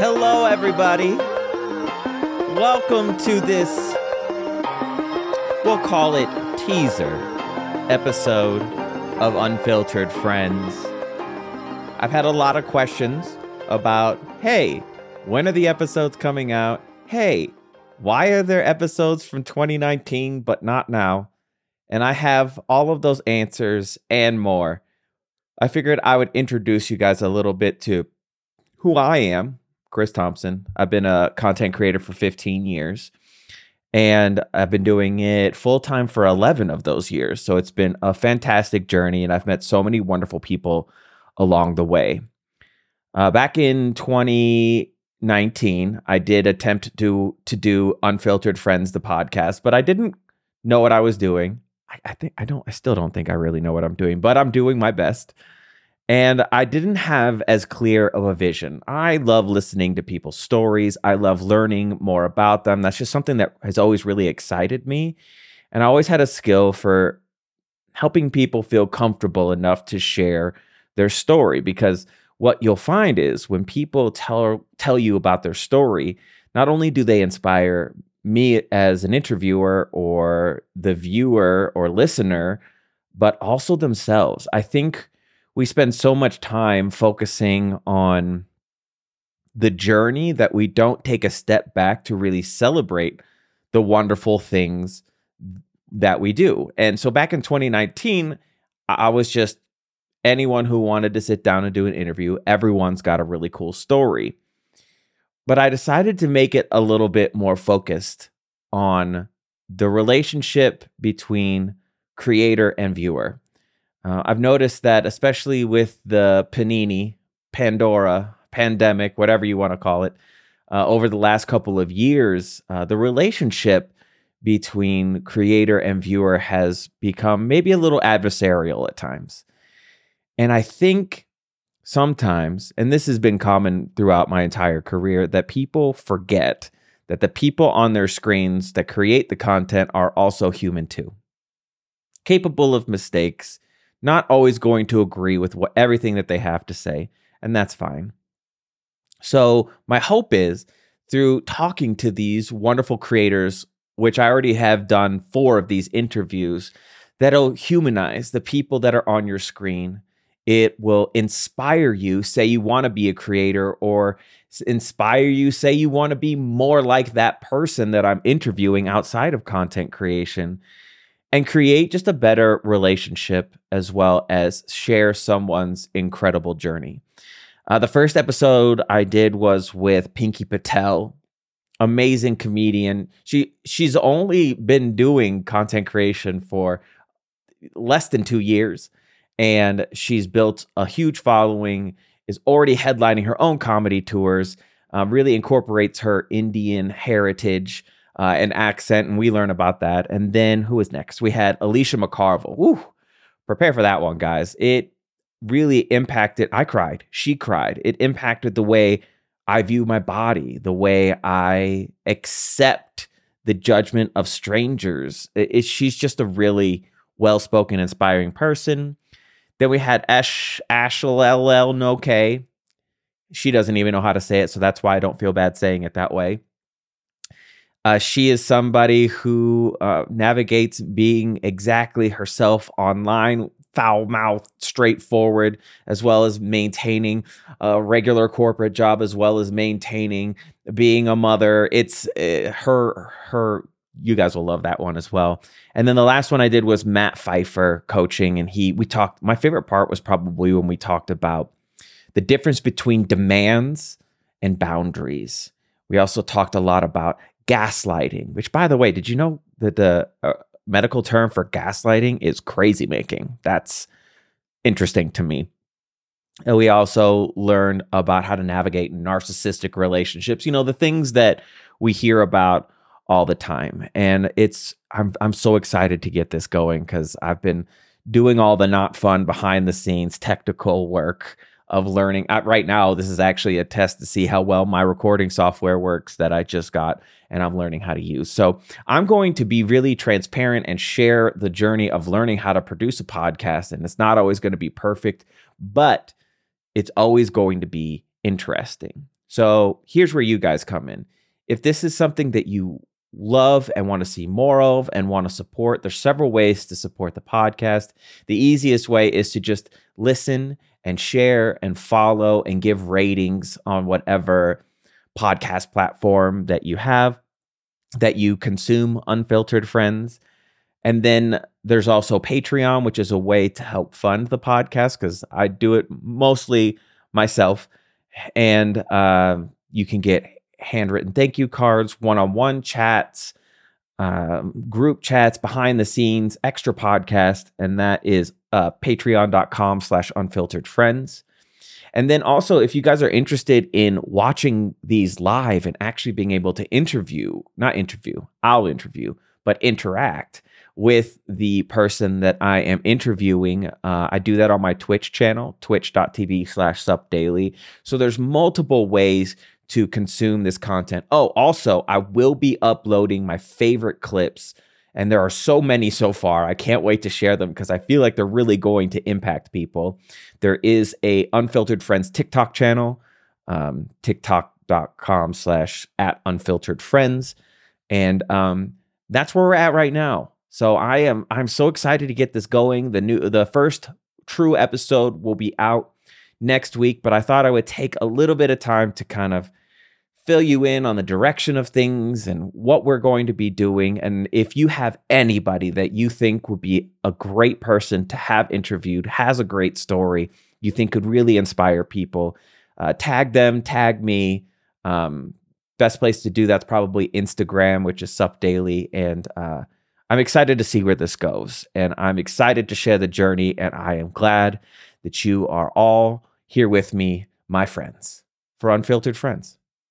Hello, everybody. Welcome to this, we'll call it teaser episode of Unfiltered Friends. I've had a lot of questions about hey, when are the episodes coming out? Hey, why are there episodes from 2019 but not now? And I have all of those answers and more. I figured I would introduce you guys a little bit to who I am, Chris Thompson. I've been a content creator for 15 years and I've been doing it full time for 11 of those years. So it's been a fantastic journey and I've met so many wonderful people along the way. Uh, back in 2019, I did attempt to to do Unfiltered Friends, the podcast, but I didn't know what I was doing. I, I think I don't. I still don't think I really know what I'm doing, but I'm doing my best. And I didn't have as clear of a vision. I love listening to people's stories. I love learning more about them. That's just something that has always really excited me. And I always had a skill for helping people feel comfortable enough to share their story because what you'll find is when people tell tell you about their story, not only do they inspire me as an interviewer or the viewer or listener, but also themselves. I think we spend so much time focusing on the journey that we don't take a step back to really celebrate the wonderful things that we do. And so back in 2019, I was just anyone who wanted to sit down and do an interview, everyone's got a really cool story. But I decided to make it a little bit more focused on the relationship between creator and viewer. Uh, I've noticed that, especially with the Panini, Pandora, pandemic, whatever you want to call it, uh, over the last couple of years, uh, the relationship between creator and viewer has become maybe a little adversarial at times. And I think sometimes, and this has been common throughout my entire career, that people forget that the people on their screens that create the content are also human too. Capable of mistakes, not always going to agree with what everything that they have to say, and that's fine. So, my hope is through talking to these wonderful creators, which I already have done four of these interviews, that'll humanize the people that are on your screen it will inspire you, say you want to be a creator, or inspire you, say you want to be more like that person that I'm interviewing outside of content creation, and create just a better relationship as well as share someone's incredible journey. Uh, the first episode I did was with Pinky Patel, amazing comedian. She she's only been doing content creation for less than two years and she's built a huge following, is already headlining her own comedy tours, um, really incorporates her Indian heritage uh, and accent, and we learn about that. And then who was next? We had Alicia McCarvell. Prepare for that one, guys. It really impacted. I cried. She cried. It impacted the way I view my body, the way I accept the judgment of strangers. It, it, she's just a really well spoken, inspiring person. Then we had Ash Ashlel No K. She doesn't even know how to say it, so that's why I don't feel bad saying it that way. Uh, she is somebody who uh, navigates being exactly herself online, foul mouth, straightforward, as well as maintaining a regular corporate job, as well as maintaining being a mother. It's uh, her her you guys will love that one as well. And then the last one I did was Matt Pfeiffer coaching, and he we talked. My favorite part was probably when we talked about the difference between demands and boundaries. We also talked a lot about gaslighting, which, by the way, did you know that the uh, medical term for gaslighting is crazy making? That's interesting to me. And we also learned about how to navigate narcissistic relationships. You know, the things that we hear about all the time. And it's I'm I'm so excited to get this going cuz I've been doing all the not fun behind the scenes technical work of learning. Uh, right now, this is actually a test to see how well my recording software works that I just got and I'm learning how to use. So, I'm going to be really transparent and share the journey of learning how to produce a podcast. And it's not always going to be perfect, but it's always going to be interesting. So here's where you guys come in. If this is something that you love and want to see more of and want to support, there's several ways to support the podcast. The easiest way is to just listen and share and follow and give ratings on whatever podcast platform that you have that you consume unfiltered friends. And then there's also Patreon, which is a way to help fund the podcast because I do it mostly myself. And uh, you can get handwritten thank you cards, one on one chats, um, group chats, behind the scenes, extra podcast. And that is uh, patreon.com slash unfiltered friends. And then also, if you guys are interested in watching these live and actually being able to interview, not interview, I'll interview, but interact with the person that I am interviewing. Uh, I do that on my Twitch channel, twitch.tv slash supdaily. So there's multiple ways to consume this content. Oh, also, I will be uploading my favorite clips and there are so many so far. I can't wait to share them because I feel like they're really going to impact people. There is a Unfiltered Friends TikTok channel, um, tiktok.com slash at unfiltered friends. And um, that's where we're at right now. So I am I'm so excited to get this going. The new the first true episode will be out next week, but I thought I would take a little bit of time to kind of fill you in on the direction of things and what we're going to be doing. And if you have anybody that you think would be a great person to have interviewed, has a great story, you think could really inspire people, uh, tag them, tag me. Um, best place to do that's probably Instagram, which is Sup Daily. And uh, I'm excited to see where this goes. And I'm excited to share the journey. And I am glad that you are all here with me, my friends, for Unfiltered Friends.